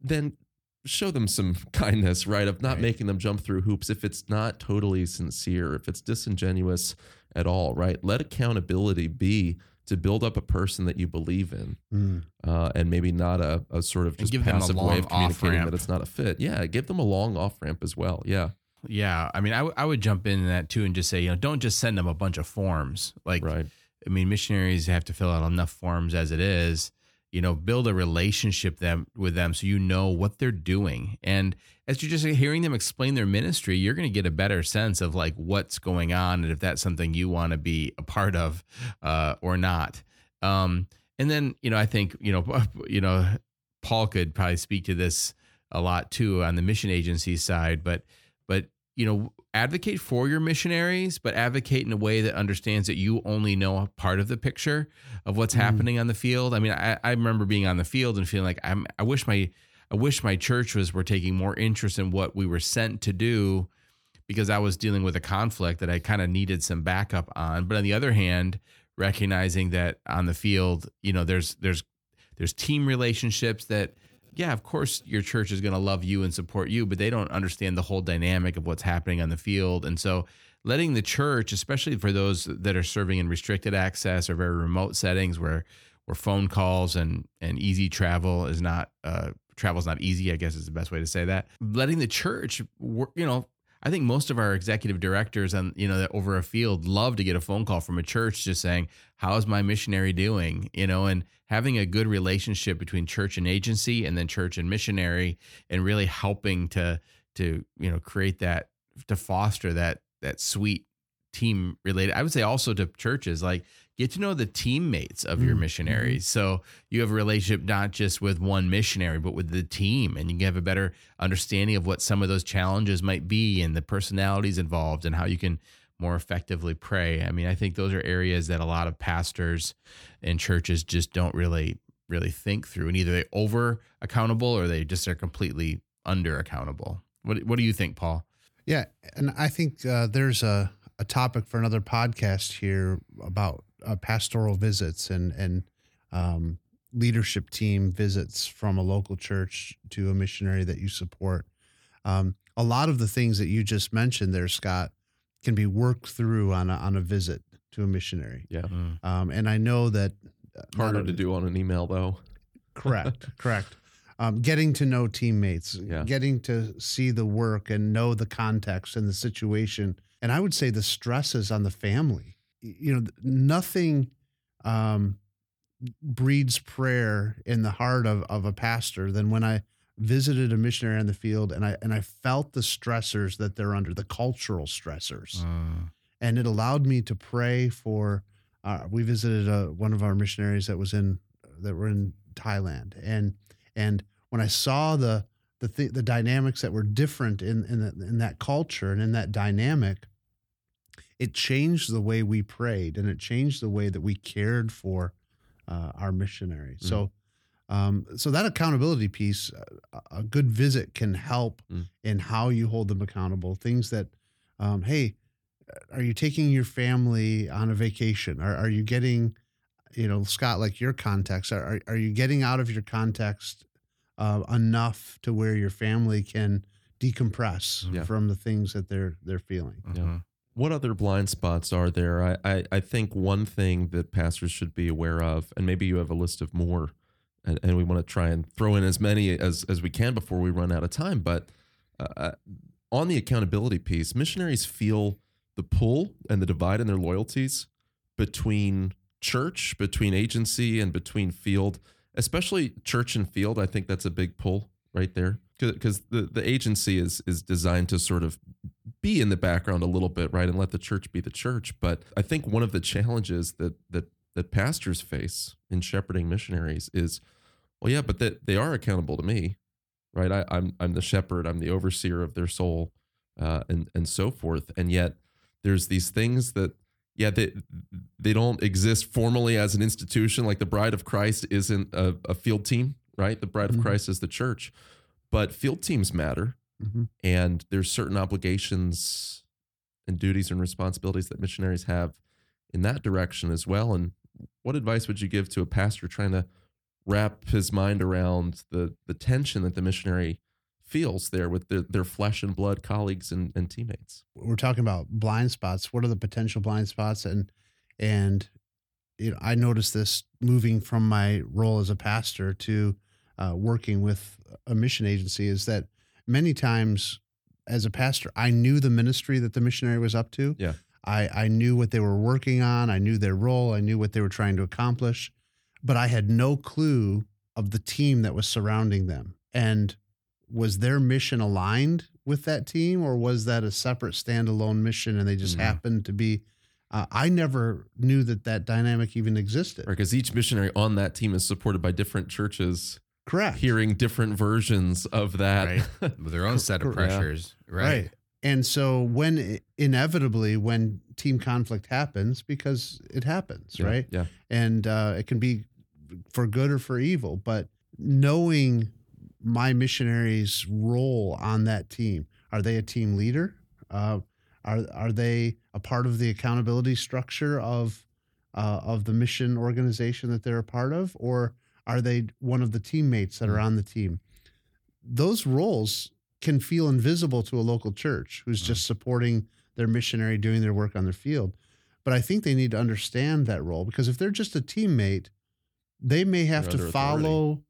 [SPEAKER 1] then show them some kindness, right? Of not
[SPEAKER 3] Right.
[SPEAKER 1] making them jump through hoops. If it's not totally sincere, if it's disingenuous at all, right? Let accountability be to build up a person that you believe in,
[SPEAKER 2] Mm.
[SPEAKER 1] uh, and maybe not a, a sort of just
[SPEAKER 3] give them a
[SPEAKER 1] passive way of communicating
[SPEAKER 3] off-ramp.
[SPEAKER 1] that it's not a fit. Yeah, give them a long off ramp as well. Yeah,
[SPEAKER 3] Yeah. I mean, I, w- I would jump in that too and just say, you know, don't just send them a bunch of forms. Like,
[SPEAKER 1] right.
[SPEAKER 3] I mean, missionaries have to fill out enough forms as it is. You know, build a relationship them with them so you know what they're doing. And as you're just hearing them explain their ministry, you're going to get a better sense of like what's going on and if that's something you want to be a part of uh, or not. Um, and then, you know, I think you know, you know, Paul could probably speak to this a lot too on the mission agency side, but but you know advocate for your missionaries but advocate in a way that understands that you only know a part of the picture of what's
[SPEAKER 2] Mm.
[SPEAKER 3] happening on the field i mean I, I remember being on the field and feeling like i'm i wish my i wish my church was were taking more interest in what we were sent to do because i was dealing with a conflict that i kind of needed some backup on but on the other hand recognizing that on the field you know there's there's there's team relationships that yeah, of course your church is going to love you and support you, but they don't understand the whole dynamic of what's happening on the field. And so letting the church, especially for those that are serving in restricted access or very remote settings where where phone calls and and easy travel is not uh travel is not easy, I guess is the best way to say that. Letting the church work, you know, I think most of our executive directors and you know that over a field love to get a phone call from a church just saying, "How's my missionary doing?" You know, and having a good relationship between church and agency, and then church and missionary, and really helping to to you know create that to foster that that sweet team related. I would say also to churches like get to know the teammates of your
[SPEAKER 2] Mm,
[SPEAKER 3] missionaries. So you have a relationship not just with one missionary, but with the team, and you can have a better understanding of what some of those challenges might be and the personalities involved and how you can more effectively pray. I mean, I think those are areas that a lot of pastors and churches just don't really really think through and either they over accountable or they just are completely under accountable. What what do you think, Paul?
[SPEAKER 2] Yeah, and I think uh, there's a, a topic for another podcast here about uh, pastoral visits and and um, leadership team visits from a local church to a missionary that you support. Um, a lot of the things that you just mentioned there, Scott, can be worked through on a, on a visit to a missionary.
[SPEAKER 1] Yeah,
[SPEAKER 3] Mm.
[SPEAKER 2] Um, and I know that uh,
[SPEAKER 1] harder
[SPEAKER 2] a-
[SPEAKER 1] to do on an email though.
[SPEAKER 2] Correct, correct. Um, getting to know teammates,
[SPEAKER 1] Yeah.
[SPEAKER 2] getting to see the work and know the context and the situation, and I would say the stresses on the family. You know, nothing um, breeds prayer in the heart of, of a pastor than when I visited a missionary in the field and I and I felt the stressors that they're under, the cultural stressors.
[SPEAKER 3] Uh,
[SPEAKER 2] And it allowed me to pray for uh, we visited uh, one of our missionaries that was in that were in Thailand and and when I saw the the th- the dynamics that were different in in, the, in that culture and in that dynamic it changed the way we prayed and it changed the way that we cared for uh, our missionary. So, um, so that accountability piece, uh, a a good visit can help
[SPEAKER 1] Mm.
[SPEAKER 2] in how you hold them accountable. Things that, um, hey, are you taking your family on a vacation? Are, are you getting, you know, Scott, like your context, are, are, are you getting out of your context uh, enough to where your family can decompress
[SPEAKER 1] Yeah.
[SPEAKER 2] from the things that they're they're feeling?
[SPEAKER 3] Uh-huh.
[SPEAKER 1] What other blind spots are there? I, I, I think one thing that pastors should be aware of, and maybe you have a list of more, and, and we want to try and throw in as many as, as we can before we run out of time. But uh, on the accountability piece, missionaries feel the pull and the divide in their loyalties between church, between agency, and between field, especially church and field. I think that's a big pull right there because the, the agency is is designed to sort of be in the background a little bit, right, and let the church be the church. But I think one of the challenges that that that pastors face in shepherding missionaries is, well, yeah, but that they are accountable to me, right? I, I'm I'm the shepherd, I'm the overseer of their soul, uh, and and so forth. And yet there's these things that yeah they they don't exist formally as an institution. Like the Bride of Christ isn't a, a field team, right? The Bride of
[SPEAKER 2] Mhm.
[SPEAKER 1] Christ is the church, but field teams matter
[SPEAKER 2] Mhm.
[SPEAKER 1] and there's certain obligations and duties and responsibilities that missionaries have in that direction as well and what advice would you give to a pastor trying to wrap his mind around the the tension that the missionary feels there with their, their flesh and blood colleagues and, and teammates
[SPEAKER 2] we're talking about blind spots. What are the potential blind spots? And and you know, I noticed this moving from my role as a pastor to uh, working with a mission agency is that many times as a pastor, I knew the ministry that the missionary was up to.
[SPEAKER 1] Yeah.
[SPEAKER 2] I, I knew what they were working on. I knew their role. I knew what they were trying to accomplish, but I had no clue of the team that was surrounding them. And was their mission aligned with that team or was that a separate standalone mission and they just
[SPEAKER 1] Mhm.
[SPEAKER 2] happened to be uh, i never knew that that dynamic even existed
[SPEAKER 1] because each missionary on that team is supported by different churches
[SPEAKER 2] correct
[SPEAKER 1] hearing different versions of that
[SPEAKER 3] Right. With their own set of
[SPEAKER 2] Cor-
[SPEAKER 1] yeah.
[SPEAKER 3] pressures. Right.
[SPEAKER 2] right and so when inevitably when team conflict happens because it happens
[SPEAKER 1] Yeah,
[SPEAKER 2] right
[SPEAKER 1] yeah
[SPEAKER 2] and uh, it can be for good or for evil. But knowing my missionaries' role on that team, are they a team leader? Uh, are are they a part of the accountability structure of uh, of the mission organization that they're a part of, or are they one of the teammates that are on the team? Those roles can feel invisible to a local church who's just supporting their missionary doing their work on their field. But I think they need to understand that role because if they're just a teammate, they may have to follow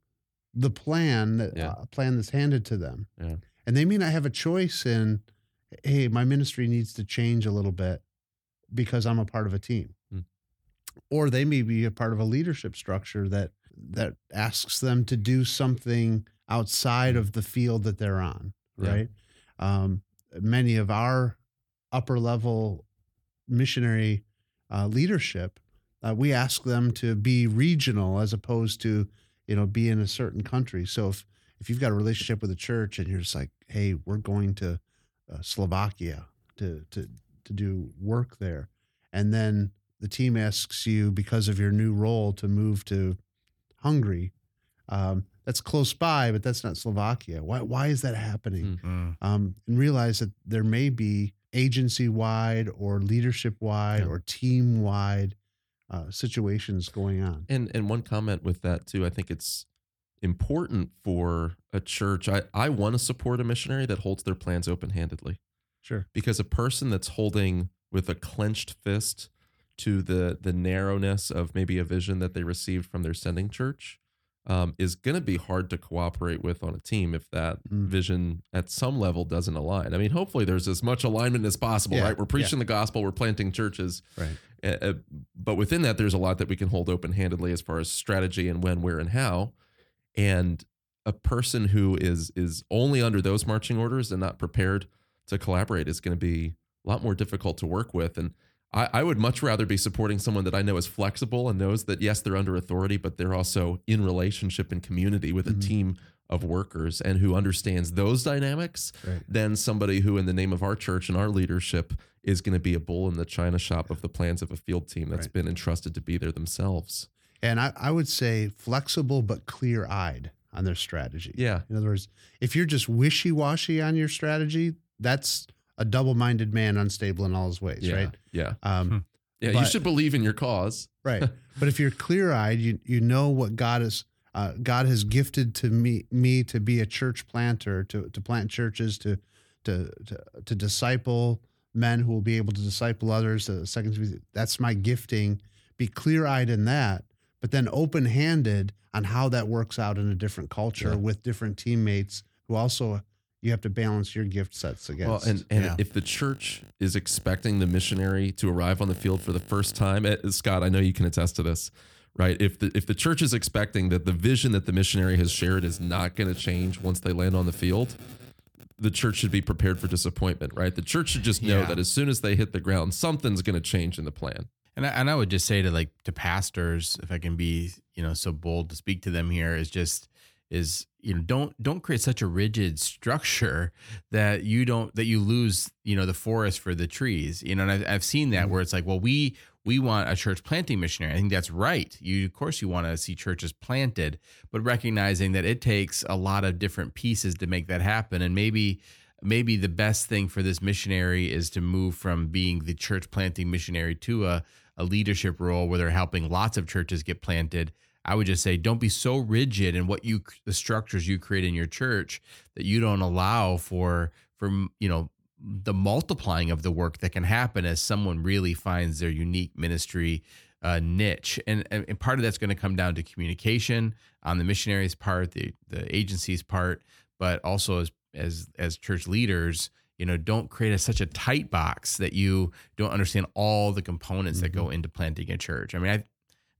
[SPEAKER 2] the plan that
[SPEAKER 1] Yeah.
[SPEAKER 2] uh, plan that's handed to them.
[SPEAKER 1] Yeah.
[SPEAKER 2] And they may not have a choice in, hey, my ministry needs to change a little bit because I'm a part of a team.
[SPEAKER 1] Hmm.
[SPEAKER 2] Or they may be a part of a leadership structure that that asks them to do something outside of the field that they're on,
[SPEAKER 1] Yeah.
[SPEAKER 2] right? Um, many of our upper level missionary uh, leadership, uh, we ask them to be regional as opposed to, you know, be in a certain country. So if if you've got a relationship with a church and you're just like, hey, we're going to uh, Slovakia to to to do work there, and then the team asks you because of your new role to move to Hungary. Um, that's close by, but that's not Slovakia. Why why is that happening?
[SPEAKER 3] Mm.
[SPEAKER 2] um, and realize that there may be agency wide or leadership wide
[SPEAKER 1] Yeah.
[SPEAKER 2] or team wide uh, situations going on.
[SPEAKER 1] And and one comment with that too, I think it's important for a church. I, I want to support a missionary that holds their plans open handedly
[SPEAKER 2] Sure.
[SPEAKER 1] because a person that's holding with a clenched fist to the the narrowness of maybe a vision that they received from their sending church um, is going to be hard to cooperate with on a team if that
[SPEAKER 2] Mm.
[SPEAKER 1] vision at some level doesn't align. I mean, hopefully there's as much alignment as possible,
[SPEAKER 2] Yeah,
[SPEAKER 1] right? We're preaching the gospel, we're planting churches,
[SPEAKER 2] Right.
[SPEAKER 1] uh, but within that, there's a lot that we can hold open handedly as far as strategy and when, where, and how. And a person who is is only under those marching orders and not prepared to collaborate is going to be a lot more difficult to work with. And I, I would much rather be supporting someone that I know is flexible and knows that yes, they're under authority, but they're also in relationship and community with a
[SPEAKER 2] Mhm.
[SPEAKER 1] team of workers and who understands those dynamics
[SPEAKER 2] Right.
[SPEAKER 1] than somebody who, in the name of our church and our leadership, is going to be a bull in the china shop of the plans of a field team that's
[SPEAKER 2] Right.
[SPEAKER 1] been entrusted to be there themselves.
[SPEAKER 2] And I, I would say flexible but clear eyed on their strategy.
[SPEAKER 1] Yeah.
[SPEAKER 2] In other words, if you're just wishy washy on your strategy, that's a double minded man unstable in all his ways,
[SPEAKER 1] Yeah.
[SPEAKER 2] right?
[SPEAKER 1] Yeah.
[SPEAKER 2] Um,
[SPEAKER 1] Yeah. you should believe in your cause.
[SPEAKER 2] right. But if you're clear eyed, you you know what God is. Uh, God has gifted to me me to be a church planter, to to plant churches, to to to, to disciple men who will be able to disciple others. The second, that's my gifting. Be clear eyed in that, but then open handed on how that works out in a different culture
[SPEAKER 1] Yeah.
[SPEAKER 2] with different teammates who also you have to balance your gift sets against.
[SPEAKER 1] Well, and, and
[SPEAKER 3] Yeah.
[SPEAKER 1] if the church is expecting the missionary to arrive on the field for the first time, eh, Scott, I know you can attest to this, right? If the if the church is expecting that the vision that the missionary has shared is not going to change once they land on the field, the church should be prepared for disappointment, right? The church should just know
[SPEAKER 3] Yeah.
[SPEAKER 1] that as soon as they hit the ground, something's going to change in the plan.
[SPEAKER 3] And I, and I would just say to like to pastors, if I can be you know so bold to speak to them here, is just is you know don't don't create such a rigid structure that you don't that you lose you know the forest for the trees. You know, and I've, I've seen that mm-hmm. where it's like, well, we we want a church planting missionary. I think that's right. You of course you want to see churches planted, but recognizing that it takes a lot of different pieces to make that happen, and maybe maybe the best thing for this missionary is to move from being the church planting missionary to a, a leadership role where they're helping lots of churches get planted. I would just say don't be so rigid in what you the structures you create in your church that you don't allow for for you know the multiplying of the work that can happen as someone really finds their unique ministry uh, niche. And, and part of that's going to come down to communication on the missionaries part the the agency's part but also as as as church leaders you know don't create a, such a tight box that you don't understand all the components that go into planting a church. I mean i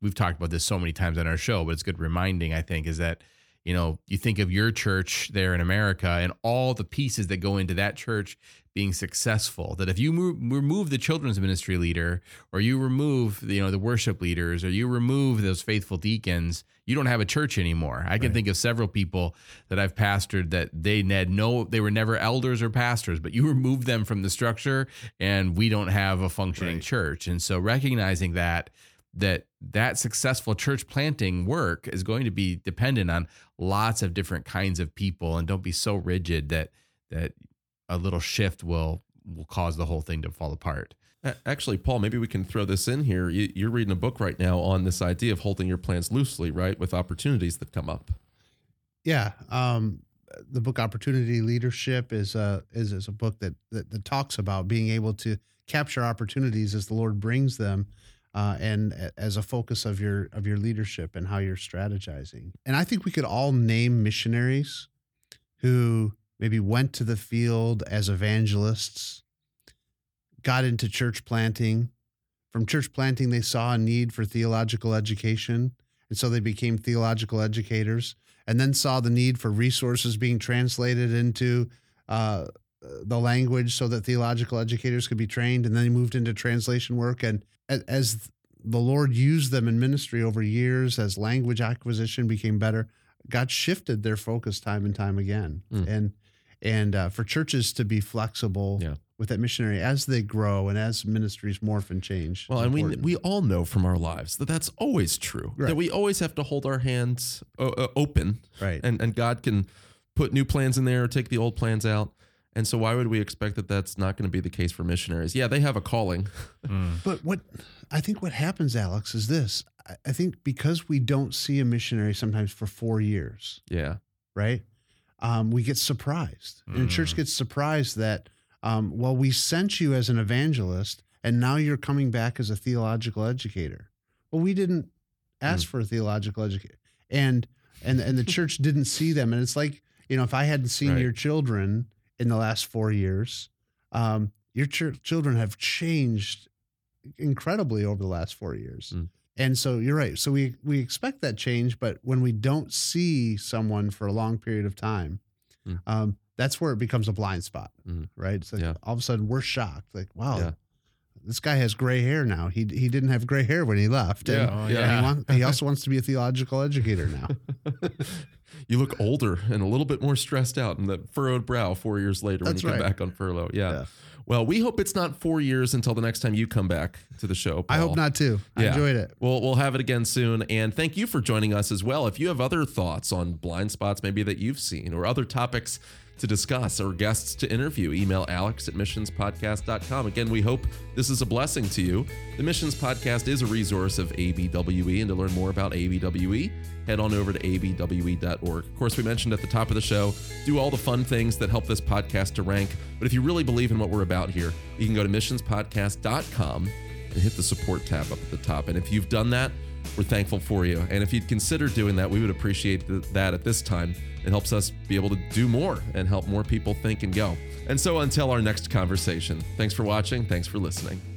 [SPEAKER 3] we've talked about this so many times on our show but it's good reminding i think is that you know you think of your church there in america and all the pieces that go into that church being successful that if you move, remove the children's ministry leader or you remove you know the worship leaders or you remove those faithful deacons you don't have a church anymore i can
[SPEAKER 2] Right.
[SPEAKER 3] think of several people that i've pastored that they had no they were never elders or pastors but you remove them from the structure and we don't have a functioning
[SPEAKER 2] Right.
[SPEAKER 3] church and so recognizing that that that successful church planting work is going to be dependent on lots of different kinds of people and don't be so rigid that that a little shift will will cause the whole thing to fall apart
[SPEAKER 1] Actually, Paul, maybe we can throw this in here. You- You're reading a book right now on this idea of holding your plans loosely, right, with opportunities that come up.
[SPEAKER 2] Yeah, um, the book Opportunity Leadership is a is, is a book that, that that talks about being able to capture opportunities as the Lord brings them, uh, and as a focus of your of your leadership and how you're strategizing. And I think we could all name missionaries who maybe went to the field as evangelists, got into church planting. From church planting, they saw a need for theological education, and so they became theological educators and then saw the need for resources being translated into uh, the language so that theological educators could be trained. And then they moved into translation work. And as the Lord used them in ministry over years, as language acquisition became better, God shifted their focus time and time again.
[SPEAKER 1] Mm.
[SPEAKER 2] And and uh, for churches to be flexible
[SPEAKER 1] Yeah.
[SPEAKER 2] with that missionary as they grow and as ministries morph and change.
[SPEAKER 1] Well, and we
[SPEAKER 2] important.
[SPEAKER 1] we all know from our lives that that's always true.
[SPEAKER 2] Right.
[SPEAKER 1] That we always have to hold our hands open,
[SPEAKER 2] right.
[SPEAKER 1] and and God can put new plans in there or take the old plans out. And so, why would we expect that that's not going to be the case for missionaries? Yeah, they have a calling.
[SPEAKER 2] But what I think what happens, Alex, is this. I- I think because we don't see a missionary sometimes for four years,
[SPEAKER 1] Yeah,
[SPEAKER 2] right? Um, we get surprised. And the church
[SPEAKER 3] Mm.
[SPEAKER 2] gets surprised that, um, well, we sent you as an evangelist and now you're coming back as a theological educator. Well, we didn't ask for a theological educator. And and and the church didn't see them. And it's like, you know, if I hadn't seen
[SPEAKER 1] Right.
[SPEAKER 2] your children in the last four years, um, your ch- children have changed incredibly over the last four years.
[SPEAKER 1] Mm.
[SPEAKER 2] And so you're right. So we we expect that change, but when we don't see someone for a long period of time,
[SPEAKER 1] Mm.
[SPEAKER 2] um, that's where it becomes a blind spot,
[SPEAKER 1] Mhm.
[SPEAKER 2] right? It's like
[SPEAKER 1] Yeah.
[SPEAKER 2] all of a sudden we're shocked, like, wow,
[SPEAKER 1] Yeah.
[SPEAKER 2] This guy has gray hair now. He he didn't have gray hair when he left. And,
[SPEAKER 1] Yeah,
[SPEAKER 3] Oh,
[SPEAKER 1] yeah.
[SPEAKER 2] and he, want, he also wants to be a theological educator now.
[SPEAKER 1] you look older and a little bit more stressed out and the furrowed brow four years later when
[SPEAKER 2] That's
[SPEAKER 1] you come back on furlough. Yeah.
[SPEAKER 2] Yeah.
[SPEAKER 1] Well, we hope it's not four years until the next time you come back to the show.
[SPEAKER 2] I hope not too. I
[SPEAKER 1] Yeah.
[SPEAKER 2] enjoyed it.
[SPEAKER 1] We'll we'll have it again soon. And thank you for joining us as well. If you have other thoughts on blind spots, maybe that you've seen, or other topics to discuss or guests to interview, email alex at missionspodcast.com. Again, we hope this is a blessing to you. The Missions Podcast is a resource of ABWE, and to learn more about ABWE, head on over to abwe.org. Of course, we mentioned at the top of the show, do all the fun things that help this podcast to rank. But if you really believe in what we're about here, you can go to missionspodcast.com and hit the support tab up at the top. And if you've done that, we're thankful for you. And if you'd consider doing that, we would appreciate th- that at this time. It helps us be able to do more and help more people think and go. And so until our next conversation, thanks for watching. Thanks for listening.